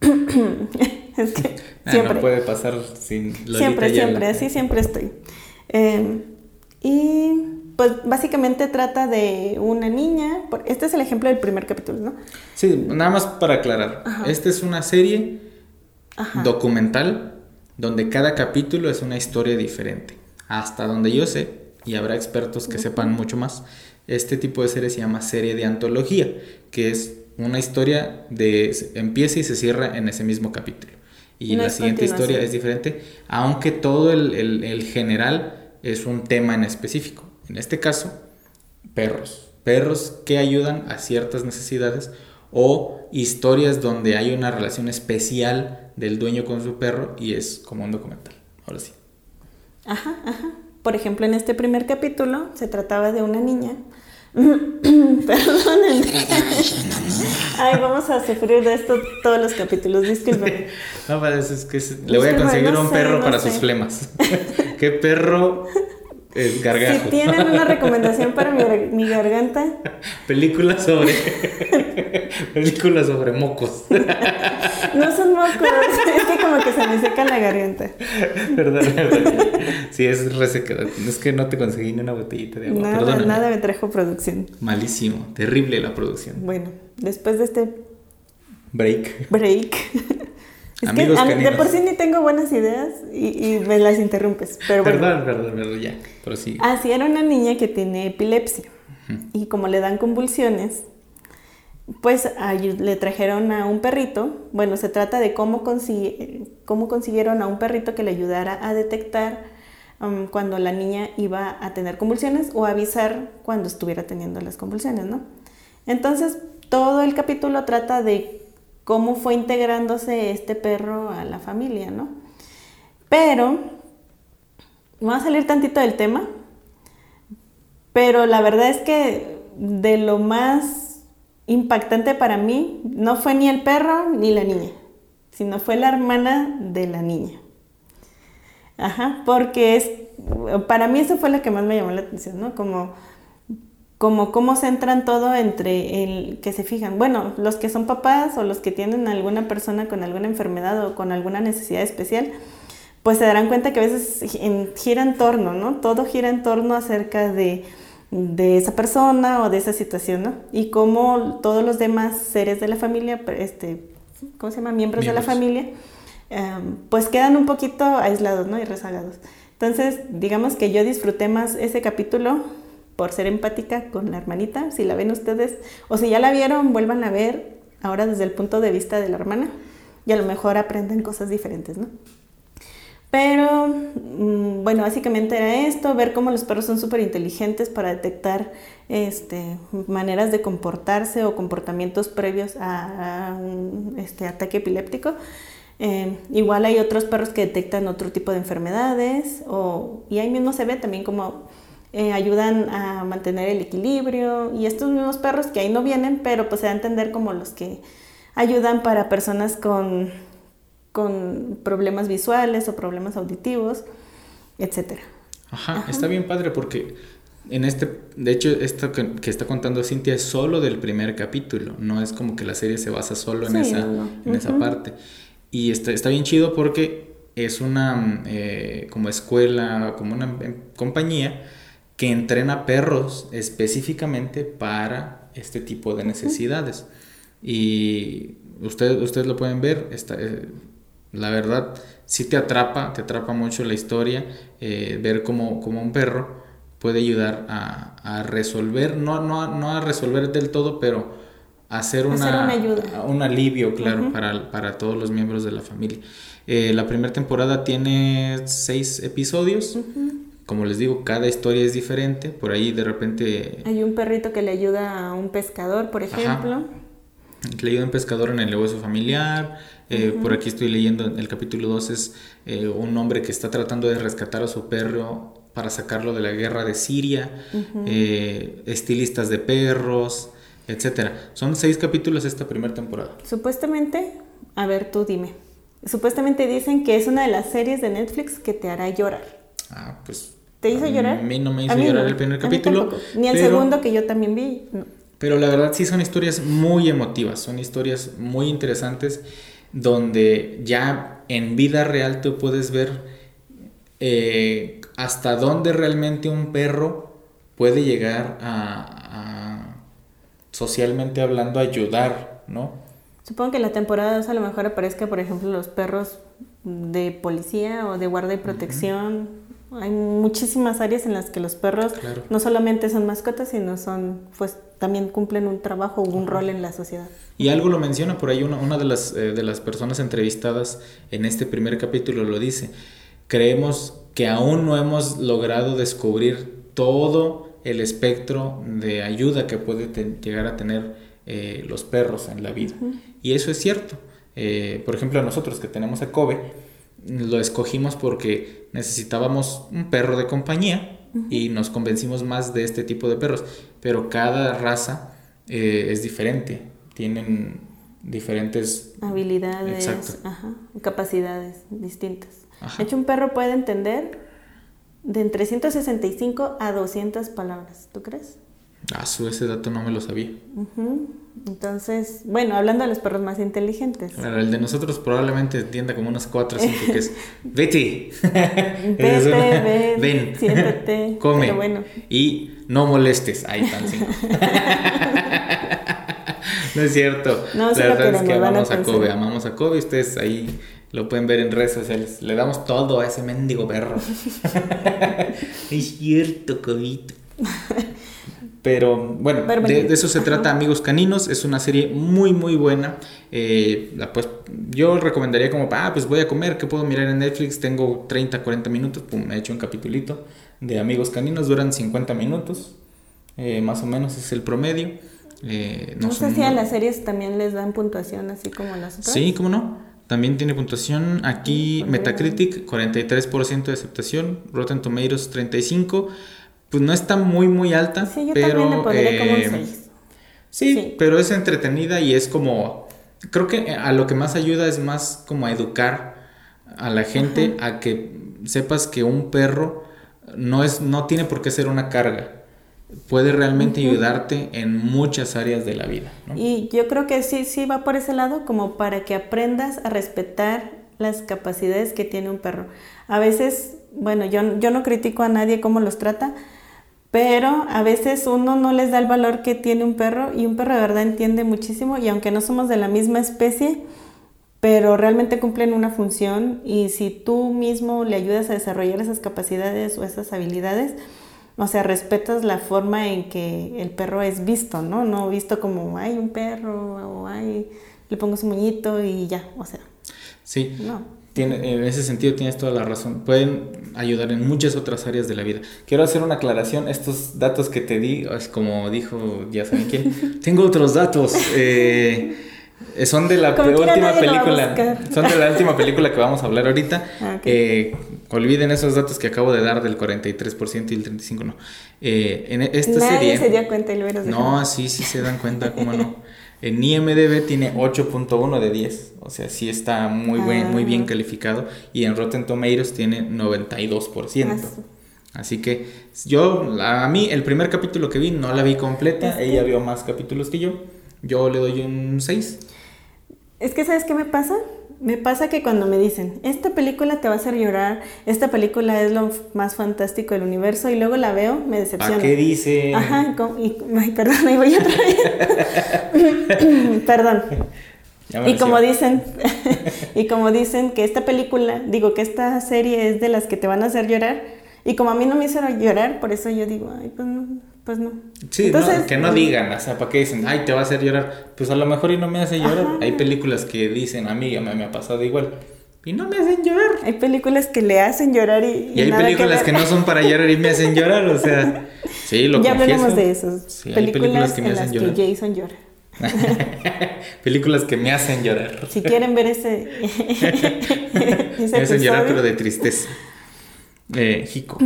es que Ah, siempre. no puede pasar sin Lolita Siempre, siempre, así siempre estoy. Eh, y pues básicamente trata de una niña. Este es el ejemplo del primer capítulo, ¿no? Sí, nada más para aclarar. Ajá. Esta es una serie Ajá. documental donde cada capítulo es una historia diferente. Hasta donde yo sé, y habrá expertos que sepan mucho más, este tipo de serie se llama serie de antología, que es una historia de empieza y se cierra en ese mismo capítulo. Y No la siguiente historia es diferente, aunque todo el, el- el general es un tema en específico. En este caso, perros. Perros que ayudan a ciertas necesidades o historias donde hay una relación especial del dueño con su perro y es como un documental. Ahora sí. Ajá, ajá. Por ejemplo, en este primer capítulo se trataba de una niña. Perdónenme. Ay, vamos a sufrir de esto todos los capítulos, discúlpenme. No, para eso es que le voy a conseguir no un sé, perro no para sé. sus flemas. ¿Qué perro es gargajo? Si tienen una recomendación para mi, gar- mi garganta, Película sobre. Película sobre mocos. no son mocos, es que como que se me seca la garganta. Perdón, perdón. Sí, es resequedad. Es que no te conseguí ni una botellita de agua. Nada, Perdóname. nada me trajo producción. Malísimo. Terrible la producción. Bueno, después de este Break. break. Es Amigos que a- de caninos. por sí ni tengo buenas ideas y, y me las interrumpes. Pero bueno. Perdón, perdón, perdón, ya. Así era una niña que tiene epilepsia. Y como le dan convulsiones, pues le trajeron a un perrito. Bueno, se trata de cómo, cómo consiguieron a un perrito que le ayudara a detectar um, cuando la niña iba a tener convulsiones o avisar cuando estuviera teniendo las convulsiones, ¿no? Entonces, todo el capítulo trata de cómo fue integrándose este perro a la familia, ¿no? Pero, vamos a salir tantito del tema, pero la verdad es que de lo más impactante para mí no fue ni el perro ni la niña, sino fue la hermana de la niña. Ajá, porque es, para mí eso fue lo que más me llamó la atención, ¿no? Como como cómo centran todo entre el que se fijan, bueno, los que son papás o los que tienen alguna persona con alguna enfermedad o con alguna necesidad especial, pues se darán cuenta que a veces gira en torno, ¿no? Todo gira en torno acerca de, esa persona o de esa situación, ¿no? Y cómo todos los demás seres de la familia, este, ¿cómo se llama? Miembros, de la familia, em, pues quedan un poquito aislados, ¿no? Y rezagados. Entonces, digamos que yo disfruté más ese capítulo por ser empática con la hermanita. Si la ven ustedes, o si ya la vieron, vuelvan a ver ahora desde el punto de vista de la hermana y a lo mejor aprenden cosas diferentes, ¿no? Pero, mm, bueno, básicamente era esto, ver cómo los perros son súper inteligentes para detectar este, maneras de comportarse o comportamientos previos a, un este, ataque epiléptico. Eh, igual hay otros perros que detectan otro tipo de enfermedades o, y ahí mismo se ve también como eh, ayudan a mantener el equilibrio y estos mismos perros que ahí no vienen, pero pues se da a entender como los que ayudan para personas con, con problemas visuales o problemas auditivos, etcétera. Ajá, está bien padre porque en este, de hecho, esto que, está contando Cintia es solo del primer capítulo, no es como que la serie se basa solo en, esa, en esa parte. Y está, está bien chido porque es una eh, como escuela, como una em, compañía que entrena perros específicamente para este tipo de necesidades. Y ustedes, ustedes lo pueden ver, eh, la verdad sí te atrapa, te atrapa mucho la historia, eh, ver cómo, un perro puede ayudar a, resolver, no, no, a resolver del todo, pero hacer, una, ayuda. un alivio, claro, para, para, todos los miembros de la familia. Eh, la primera temporada tiene seis episodios como les digo, cada historia es diferente. Por ahí de repente... Hay un perrito que le ayuda a un pescador, por ejemplo. Le ayuda a un pescador en el negocio familiar. Eh, por aquí estoy leyendo el capítulo 2 es eh, un hombre que está tratando de rescatar a su perro para sacarlo de la guerra de Siria. Eh, estilistas de perros, etcétera. Son seis capítulos esta primera temporada. Supuestamente, a ver, tú dime. Supuestamente dicen que es una de las series de Netflix que te hará llorar. Ah, pues ¿Te hizo llorar? A mí no me hizo llorar el primer capítulo. Ni el segundo que yo también vi. Pero la verdad sí son historias muy emotivas, son historias muy interesantes donde ya en vida real tú puedes ver eh, hasta dónde realmente un perro puede llegar a, socialmente hablando ayudar, ¿no? Supongo que la temporada 2 a lo mejor aparezca, por ejemplo, los perros de policía o de guardia y protección. Hay muchísimas áreas en las que los perros no solamente son mascotas, sino son, pues también cumplen un trabajo o un rol en la sociedad. Y algo lo menciona por ahí, una, una de, las, eh, de las personas entrevistadas en este primer capítulo lo dice. Creemos que aún no hemos logrado descubrir todo el espectro de ayuda que puede llegar a tener eh, los perros en la vida. Y eso es cierto. Eh, por ejemplo, nosotros que tenemos a Kobe, lo escogimos porque necesitábamos un perro de compañía y nos convencimos más de este tipo de perros. Pero cada raza eh, es diferente, tienen diferentes habilidades, capacidades distintas. De hecho, un perro puede entender de entre 165 a 200 palabras, ¿tú crees? Ah, su ese dato no me lo sabía. Entonces, bueno, hablando de los perros más inteligentes. el de nosotros probablemente entienda como unas 4 o 5 que es Betty. Vete, ven, siéntate, come y no molestes. Ahí están no es cierto. No, La verdad es que amamos a, Kobe, amamos a Kobe. Ustedes ahí lo pueden ver en redes sociales. Le damos todo a ese mendigo perro. es cierto, Kobito. Pero bueno, de, eso se trata Amigos Caninos. Es una serie muy, muy buena. Eh, pues, yo recomendaría como, ah, pues voy a comer, ¿qué puedo mirar en Netflix? Tengo 30, 40 minutos, pum, me he hecho un capitulito de Amigos Caninos. Duran 50 minutos, eh, más o menos es el promedio. Eh, no, sé si a las series también les dan puntuación así como las otras. Sí, ¿cómo no? También tiene puntuación aquí Metacritic 43% de aceptación, Rotten Tomatoes 35% pues no está muy, muy alta. Sí, yo pero, también le pondría como un 6. Eh, sí, pero es entretenida y es como. Creo que a lo que más ayuda es más como a educar a la gente a que sepas que un perro no es no tiene por qué ser una carga puede realmente ayudarte en muchas áreas de la vida y yo creo que sí sí va por ese lado como para que aprendas a respetar las capacidades que tiene un perro a veces bueno yo, yo no critico a nadie cómo los trata pero a veces uno no les da el valor que tiene un perro y un perro de verdad entiende muchísimo y aunque no somos de la misma especie, pero realmente cumplen una función y si tú mismo le ayudas a desarrollar esas capacidades o esas habilidades, o sea, respetas la forma en que el perro es visto, ¿no? No visto como, hay un perro o ay, le pongo su moñito y ya, o sea. Sí. No en ese sentido tienes toda la razón. Pueden ayudar en muchas otras áreas de la vida. Quiero hacer una aclaración. Estos datos que te di, es como dijo, ya saben quién. Tengo otros datos. Eh, son de la última película. Son de la última película que vamos a hablar ahorita. Ah, eh, olviden esos datos que acabo de dar del 43% y el 35% no. Eh, en esta Nadie se dio cuenta y lo No, sí, sí se dan cuenta, cómo no. En IMDB tiene 8.1 de 10, o sea, sí está muy, bien, muy bien ah. calificado. Y en Rotten Tomatoes tiene 92%. Ah, Así que yo, a mí, el primer capítulo que vi no la vi completa, ella vio más capítulos que yo. Yo le doy un 6. Es que, ¿sabes qué me pasa? Me pasa que cuando me dicen, esta película te va a hacer llorar, esta película es lo más fantástico del universo, y luego la veo, me decepciona. ¿A qué dice? Ajá, y, ay, perdón, ahí voy otra vez. perdón. Y como dicen, y como dicen que esta película, digo que esta serie es de las que te van a hacer llorar, y como a mí no me hicieron llorar, por eso yo digo, ay, pues no, pues no. Sí, que no digan, o sea, ¿para qué dicen, ay, te va a hacer llorar? Pues a lo mejor y no me hace llorar. Hay películas que dicen, a mí ya me, ha pasado igual. Y no me hacen llorar. Hay películas que le hacen llorar y. Y, hay películas que, no son para llorar y me hacen llorar, o sea. Sí, lo Ya hablaremos de eso. películas, hay películas que me hacen llorar. Que Jason llora. películas que me hacen llorar. Si quieren ver ese. ese me hacen llorar, pero de tristeza. Eh, Jico.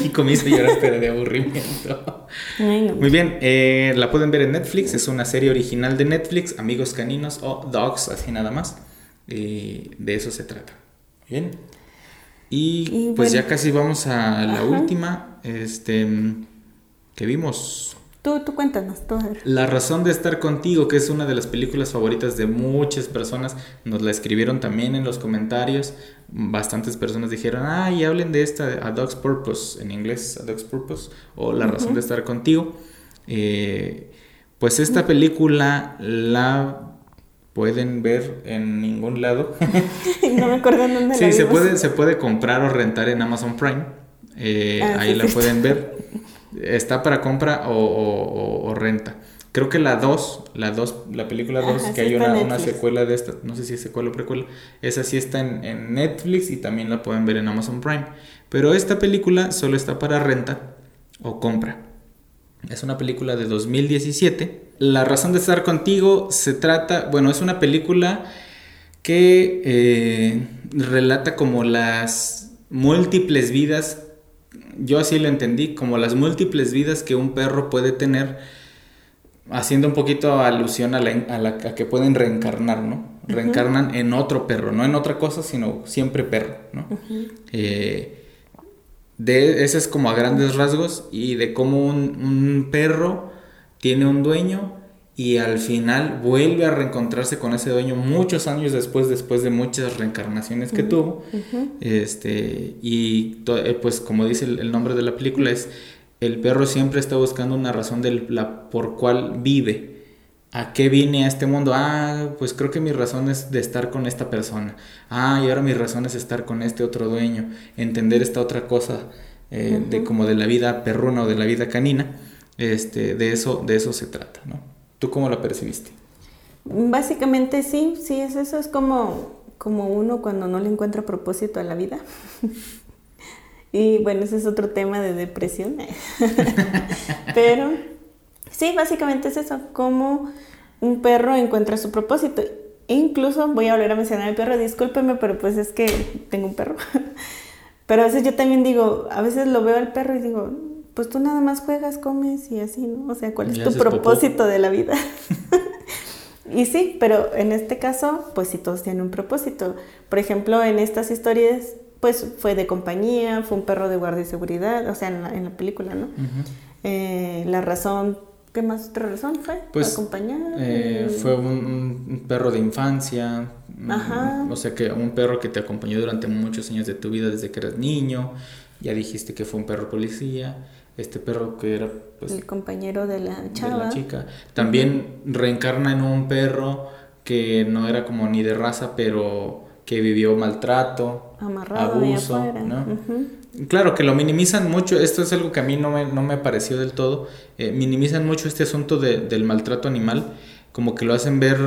Jico me hizo llorar, pero de aburrimiento. Muy bien, eh, la pueden ver en Netflix. Es una serie original de Netflix, Amigos Caninos o Dogs, así nada más. de eso se trata. Bien. Y, pues ya casi vamos a la última. Este. Que vimos. Tú, tú cuéntanos, tú. La razón de estar contigo, que es una de las películas favoritas de muchas personas, nos la escribieron también en los comentarios. Bastantes personas dijeron, ay, hablen de esta, A Dog's Purpose, en inglés, A Dog's Purpose, o La razón de estar contigo. Eh, pues esta película la pueden ver en ningún lado. no me acuerdo dónde Sí, se puede, se puede comprar o rentar en Amazon Prime. Eh, ah, ahí la pueden ver está para compra o, renta. Creo que la 2, la 2, la película 2, que hay una, secuela de esta, no sé si es secuela o precuela, esa sí está en, Netflix y también la pueden ver en Amazon Prime. Pero esta película solo está para renta o compra. Es una película de 2017. La razón de estar contigo se trata, bueno, es una película que eh, relata como las múltiples vidas yo así lo entendí, como las múltiples vidas que un perro puede tener, haciendo un poquito alusión a, la, que pueden reencarnar, ¿no? Reencarnan en otro perro, no en otra cosa, sino siempre perro, ¿no? Eh, de, ese es como a grandes rasgos y de cómo un perro tiene un dueño y al final vuelve a reencontrarse con ese dueño muchos años después, después de muchas reencarnaciones que tuvo. Este, y eh, pues como dice el, nombre de la película es, el perro siempre está buscando una razón de la, por cual vive. ¿A qué viene a este mundo? Ah, pues creo que mi razón es de estar con esta persona. Ah, y ahora mi razón es estar con este otro dueño. Entender esta otra cosa eh, de como de la vida perruna o de la vida canina. este, de eso, de eso se trata, ¿no? ¿Tú cómo la percibiste? Básicamente sí, sí, es eso, es como, como uno cuando no le encuentra propósito a la vida. y bueno, ese es otro tema de depresión. Pero sí, básicamente es eso, como un perro encuentra su propósito. E incluso voy a volver a mencionar al perro, discúlpeme, pero pues es que tengo un perro. Pero a veces yo también digo, a veces lo veo al perro y digo, pues tú nada más juegas, comes y así, ¿no? O sea, ¿cuál es tu propósito de la vida? y sí, pero en este caso, pues sí, todos tienen un propósito. Por ejemplo, en estas historias, pues fue de compañía, fue un perro de guardia y seguridad, o sea, en la, película, ¿no? Eh, la razón ¿Qué más otra razón fue? Pues, acompañar. Eh, fue un, perro de infancia. Mm, Ajá. O sea, que un perro que te acompañó durante muchos años de tu vida desde que eras niño. Ya dijiste que fue un perro policía. Este perro que era. Pues, el compañero de la chava. De la chica. También reencarna en un perro que no era como ni de raza, pero que vivió maltrato, Amarrado abuso, ¿no? Claro, que lo minimizan mucho, esto es algo que a mí no me, no me pareció del todo, eh, minimizan mucho este asunto de, del maltrato animal, como que lo hacen ver,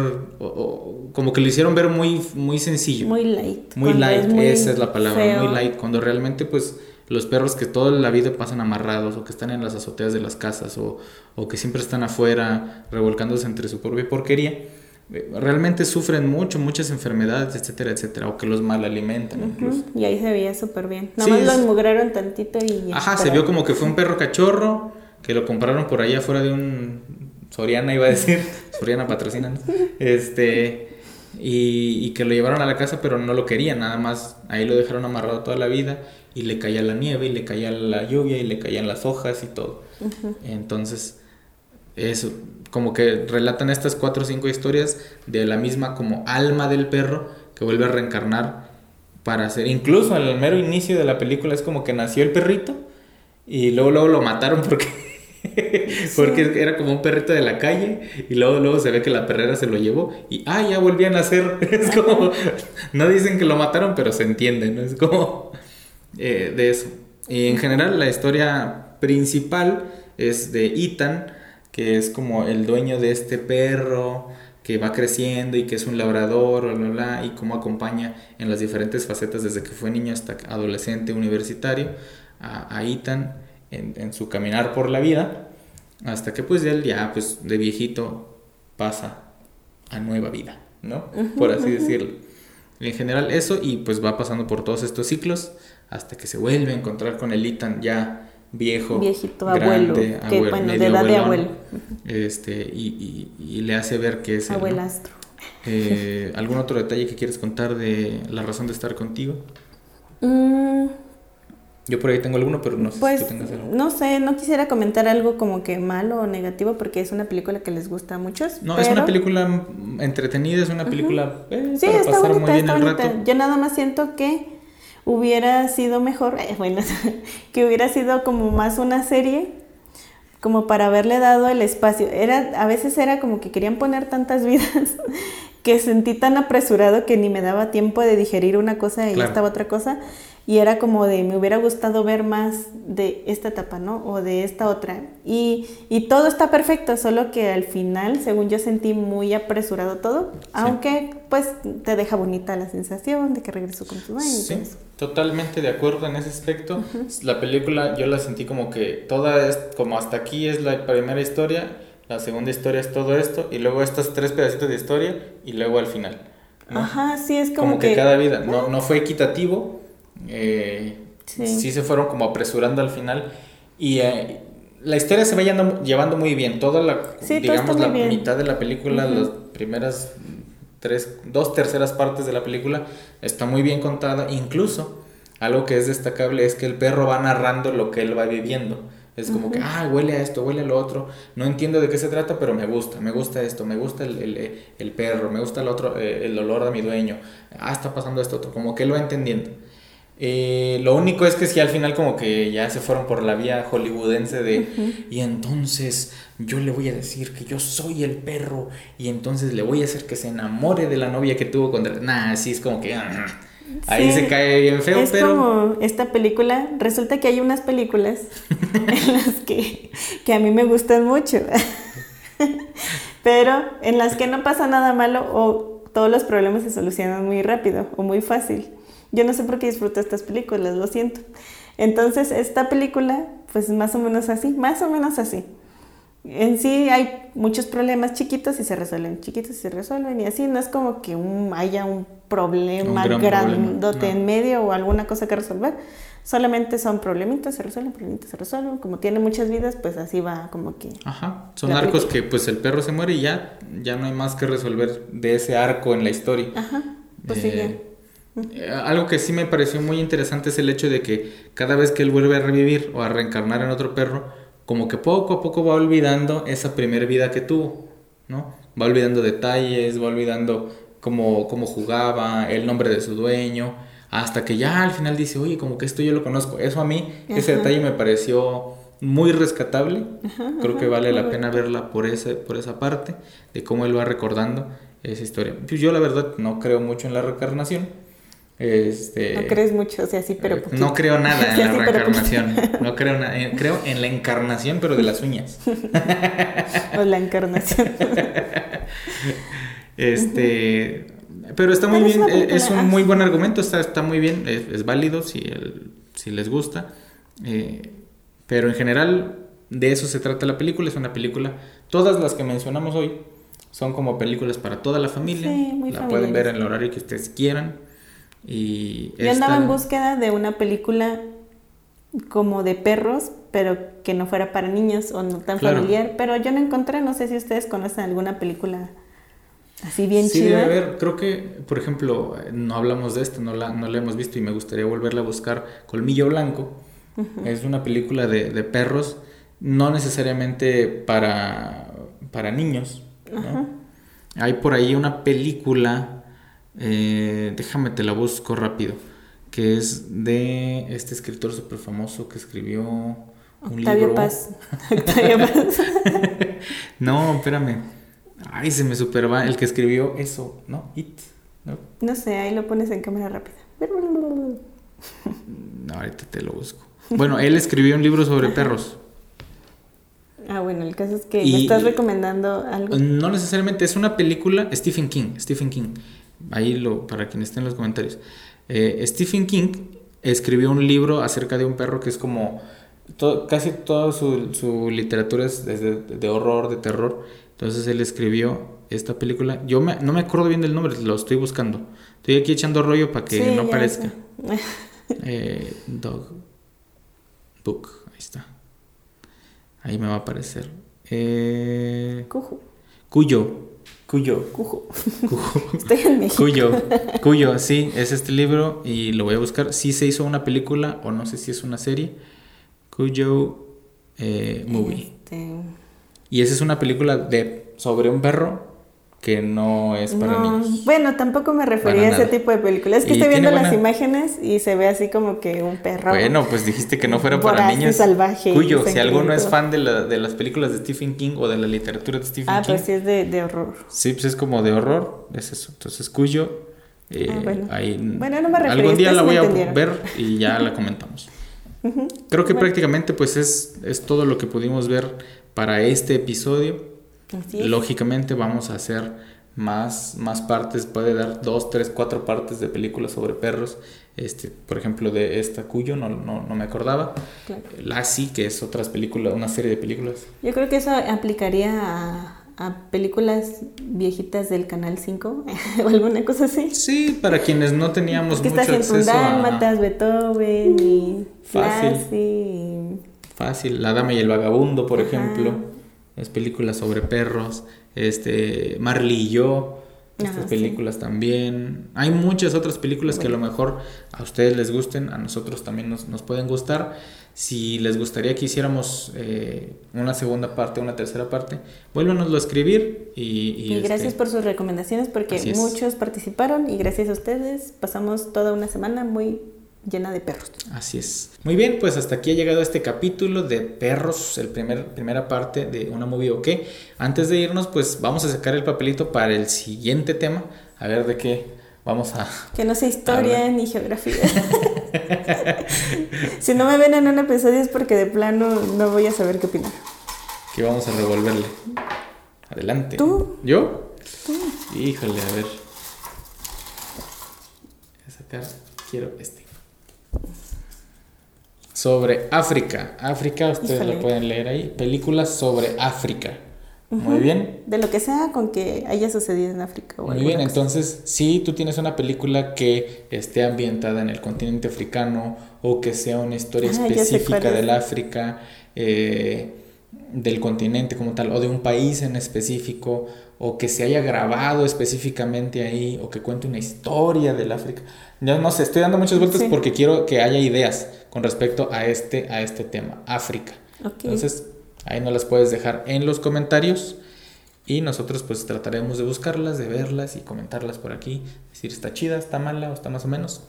como que lo hicieron ver muy, muy sencillo. Muy light. Muy light, esa es la palabra, muy light, cuando realmente pues los perros que toda la vida pasan amarrados o que están en las azoteas de las casas o, o que siempre están afuera revolcándose entre su propia porquería, realmente sufren mucho, muchas enfermedades, etcétera, etcétera, o que los mal alimentan incluso. Y ahí se veía súper bien. Nada más lo enmugraron tantito y... Ajá, se vio como que fue un perro cachorro, que lo compraron por allá fuera de un... Soriana iba a decir, Soriana patrocina, Este... Y, y, que lo llevaron a la casa pero no lo querían, nada más ahí lo dejaron amarrado toda la vida y le caía la nieve y le caía la lluvia y le caían las hojas y todo. Entonces, eso, como que relatan estas cuatro o cinco historias de la misma como alma del perro que vuelve a reencarnar para ser, incluso al mero inicio de la película es como que nació el perrito y luego, luego lo mataron porque, porque era como un perrito de la calle y luego, luego se ve que la perrera se lo llevó y ah, ya volvían a nacer, es como, no dicen que lo mataron pero se entiende, ¿no? Es como eh, de eso. Y en general la historia principal es de Ethan, que es como el dueño de este perro que va creciendo y que es un labrador, y cómo acompaña en las diferentes facetas desde que fue niño hasta adolescente, universitario, a, a Ethan en, su caminar por la vida, hasta que pues él ya pues de viejito pasa a nueva vida, ¿no? Por así decirlo. En general eso y pues va pasando por todos estos ciclos hasta que se vuelve a encontrar con el Ethan ya viejo, viejito, abuelo, que, bueno, de edad de abuelo. Este, y, y, le hace ver que es... Abuelastro. Eh, ¿Algún otro detalle que quieres contar de la razón de estar contigo? Mm. Yo por ahí tengo alguno, pero no sé pues, si tú tengas algo. No sé, no quisiera comentar algo como que malo o negativo porque es una película que les gusta a muchos. No, es una película entretenida, es una película eh, sí, para está pasar muy bien el rato. Yo nada más siento que hubiera sido mejor, eh, bueno, que hubiera sido como más una serie, como para haberle dado el espacio. Era, a veces era como que querían poner tantas vidas que sentí tan apresurado que ni me daba tiempo de digerir una cosa y estaba otra cosa y era como de me hubiera gustado ver más de esta etapa, ¿no? O de esta otra. Y, y todo está perfecto, solo que al final, según yo sentí muy apresurado todo, aunque pues te deja bonita la sensación de que regresó con tu dueño. Sí, totalmente de acuerdo en ese aspecto. La película yo la sentí como que toda es, como hasta aquí es la primera historia, la segunda historia es todo esto, y luego estos tres pedacitos de historia, y luego al final. Ajá, sí, es como, como que, cada vida, no, no fue equitativo, eh, sí. se fueron como apresurando al final. Y eh, la historia se va llevando, muy bien. Toda la, digamos, la mitad de la película, las primeras tres, dos terceras partes de la película, está muy bien contada. Incluso, algo que es destacable es que el perro va narrando lo que él va viviendo. Es como que, ah, huele a esto, huele a lo otro. No entiendo de qué se trata, pero me gusta, me gusta esto, me gusta el, el, perro, me gusta el otro, eh, el olor de mi dueño. Ah, está pasando esto otro. Como que él va entendiendo. Eh, lo único es que si al final como que ya se fueron por la vía hollywoodense de y entonces yo le voy a decir que yo soy el perro y entonces le voy a hacer que se enamore de la novia que tuvo con... Nah, así es como que... Ah, Ahí se cae bien feo, es pero... como esta película, resulta que hay unas películas en las que, que a mí me gustan mucho, pero en las que no pasa nada malo o todos los problemas se solucionan muy rápido o muy fácil. Yo no sé por qué disfruto estas películas, lo siento. Entonces, esta película, pues más o menos así, más o menos así. En sí hay muchos problemas chiquitos y se resuelven, chiquitos y se resuelven y así no es como que haya un problema Un gran grandote problema, no. en medio o alguna cosa que resolver. Solamente son problemitas, se resuelven, problemitas, se resuelven. Como tiene muchas vidas, pues así va como que... Ajá, son arcos película. que pues el perro se muere y ya, ya no hay más que resolver de ese arco en la historia. Ajá, pues sí, Eh, eh, algo que sí me pareció muy interesante es el hecho de que cada vez que él vuelve a revivir o a reencarnar en otro perro, como que poco a poco va olvidando esa primera vida que tuvo, ¿no? Va olvidando detalles, va olvidando cómo, cómo jugaba, el nombre de su dueño, hasta que ya al final dice, oye, como que esto yo lo conozco. Eso a mí, ese detalle me pareció muy rescatable. Ajá, Creo ajá, que vale la pena verla por, ese, por esa parte, de cómo él va recordando esa historia. Yo la verdad no creo mucho en la reencarnación. Este, No crees mucho, o sea, sí, pero eh, poquito. no creo nada en Sí, la sí, reencarnación. No creo nada. eh, Creo en la encarnación, pero de las uñas. O la encarnación. Este, pero está muy Pero bien. eh, Es un muy buen argumento. Está, está muy bien. Es, es válido si, el- si les gusta. eh, pero en general, de eso se trata la película. Es una película. Todas las que mencionamos hoy son como películas para toda la familia. Sí, muy la pueden ver en el horario que ustedes quieran. Y Yo andaba esta- en búsqueda de una película como de perros, pero que no fuera para niños o no tan Claro. familiar. Pero yo no encontré, no sé si ustedes conocen alguna película así bien sí, chida. debe haber. Creo que, por ejemplo, no hablamos de esto, no la, no la hemos visto y me gustaría volverla a buscar. Colmillo Blanco. Es una película de, de perros, no necesariamente para, para niños. ¿no? Hay por ahí una película, eh, déjame te la busco rápido, que es de este escritor súper famoso que escribió un Octavio libro. Paz. Octavio Paz. No, espérame. Ay, se me super va. El que escribió eso, ¿no? It. ¿no? No sé, ahí lo pones en cámara rápida. No, ahorita te lo busco. Bueno, él escribió un libro sobre perros. Ah, bueno, el caso es que Y- me estás recomendando algo. No necesariamente, es una película. Stephen King. Stephen King. Ahí lo, para quien esté en los comentarios. Eh, Stephen King escribió un libro acerca de un perro que es como. casi toda su, su literatura es desde de horror, de terror. Entonces él escribió esta película. Yo me- no me acuerdo bien del nombre, lo estoy buscando. Estoy aquí echando rollo para que Sí, no parezca. Eh, dog Book, ahí está. Ahí me va a aparecer. Eh, Cujo, Cuyo, Cuyo, cujo. Cuyo, Estoy en México. Cuyo, Cuyo, sí, es este libro y lo voy a buscar. Sí se hizo una película o no sé si es una serie. Cuyo eh, Movie. Este, Y esa es una película de sobre un perro que no es para no, niños. Bueno, tampoco me refería a ese tipo de películas. Es que estoy viendo las imágenes y se ve así como que un perro. Bueno, pues dijiste que no fuera para niños. salvaje Cuyo, si alguno es fan de, la- de las películas de Stephen King o de la literatura de Stephen Ah, King, pues sí es de, de horror. sí, pues es como de horror, es eso. Entonces, Cuyo, eh, Ah, bueno. ahí- Bueno, no me refería, algún día la voy a ver y ya la comentamos. Creo que Bueno. prácticamente pues es, es todo lo que pudimos ver para este episodio. Lógicamente vamos a hacer más, más partes, puede dar dos, tres, cuatro partes de películas sobre perros. Este, por ejemplo, de esta Cuyo, no, no, no me acordaba. Claro. Lassie, que es otras películas, una serie de películas. Yo creo que eso aplicaría a, a películas viejitas del Canal 5 o alguna cosa así. Sí, para quienes no teníamos que mucho está siempre acceso a... Dálmatas, Beethoven y Fácil. Lassie y- Fácil, La Dama y el Vagabundo, por Ajá. ejemplo. Es películas sobre perros. Este, Marley y yo. Estas Ajá, sí. películas también. Hay muchas otras películas que a lo mejor a ustedes les gusten, a nosotros también nos, nos pueden gustar. Si les gustaría que hiciéramos eh, una segunda parte, una tercera parte, vuélvanoslo a escribir y, y, Y este, gracias por sus recomendaciones porque muchos participaron y gracias a ustedes pasamos toda una semana muy llena de perros. Así es. Muy bien, pues hasta aquí ha llegado este capítulo de Perros, el primer, primera parte de una movie o qué. Antes de irnos, pues vamos a sacar el papelito para el siguiente tema. A ver de qué, vamos a... Que no sé historia ni geografía. si no me ven en un episodio es porque de plano no voy a saber qué opinar. Que vamos a revolverle. Adelante. ¿Tú? ¿Yo? Híjole, a ver. Voy a sacar, quiero este. Sobre África. África, ustedes Híjole. lo pueden leer ahí. Películas sobre África. Muy bien. De lo que sea con que haya sucedido en África. O Muy bien, cosa. entonces si tú tienes una película que esté ambientada en el continente africano o que sea una historia Ah, específica es. del África, eh, del continente como tal, o de un país en específico, o que se haya grabado específicamente ahí, o que cuente una historia del África. Yo no sé, estoy dando muchas vueltas Sí. porque quiero que haya ideas con respecto a este, a este tema, África. Ok. Entonces, ahí nos las puedes dejar en los comentarios y nosotros pues trataremos de buscarlas, de verlas y comentarlas por aquí, decir está chida, está mala o está más o menos.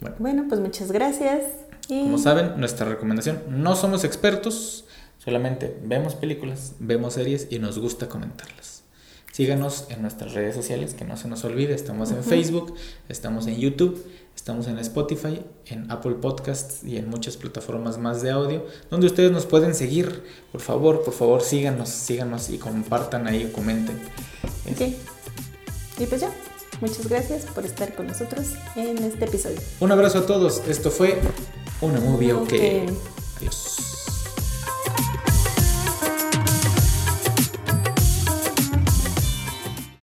Bueno, Bueno, pues muchas gracias. Y como saben, nuestra recomendación, no somos expertos, solamente vemos películas, vemos series y nos gusta comentarlas. Síganos en nuestras redes sociales, que no se nos olvide, estamos en Facebook, estamos en YouTube, estamos en Spotify, en Apple Podcasts y en muchas plataformas más de audio, donde ustedes nos pueden seguir. Por favor, por favor, síganos, síganos y compartan ahí o comenten. Ok. Y pues ya. Muchas gracias por estar con nosotros en este episodio. Un abrazo a todos, esto fue una movie ok. Ok. Adiós.